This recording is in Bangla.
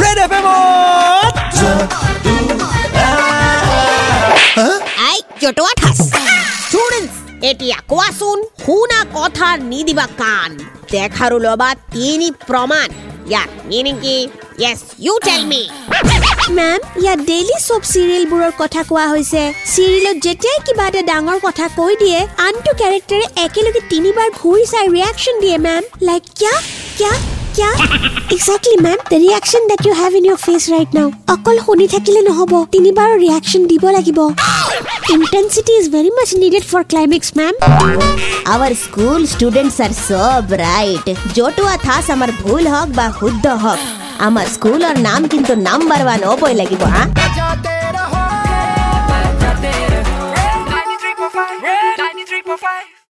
ৰেড এফ আই জটোৱা ঠাচ ষ্টুডেণ্টছ এতিয়া কোৱাচোন শুনা কথাৰ নিদিবা কাণ দেখাৰো ল'বা তিনি প্ৰমাণ ইয়াৰ মিনিং কি? Yes you tell me ma'am ইয়াত ডেইলি চব চিৰিয়েলবোৰৰ কথা কোৱা হৈছে। চিৰিয়েলত যেতিয়াই কিবা এটা ডাঙৰ কথা কৈ দিয়ে আনটো কেৰেক্টাৰে একেলগে তিনিবাৰ ঘূৰি চাই ৰিয়েকশ্যন দিয়ে মেম লাইক কিয়া কিয়া কিয়া exactly ma'am the reaction that you have in your face right now অকল শুনি থাকিলে নহ'ব তিনিবাৰো ৰিয়েকশ্যন দিব লাগিব Intensity is very much needed for climax, ma'am. Our school students are so bright. Jotua thas amar bhul hog ba khuddo hog. Amar school or naam kintu number one oboy lagi bo, ha? Ninety-three point five. Ninety-three point five.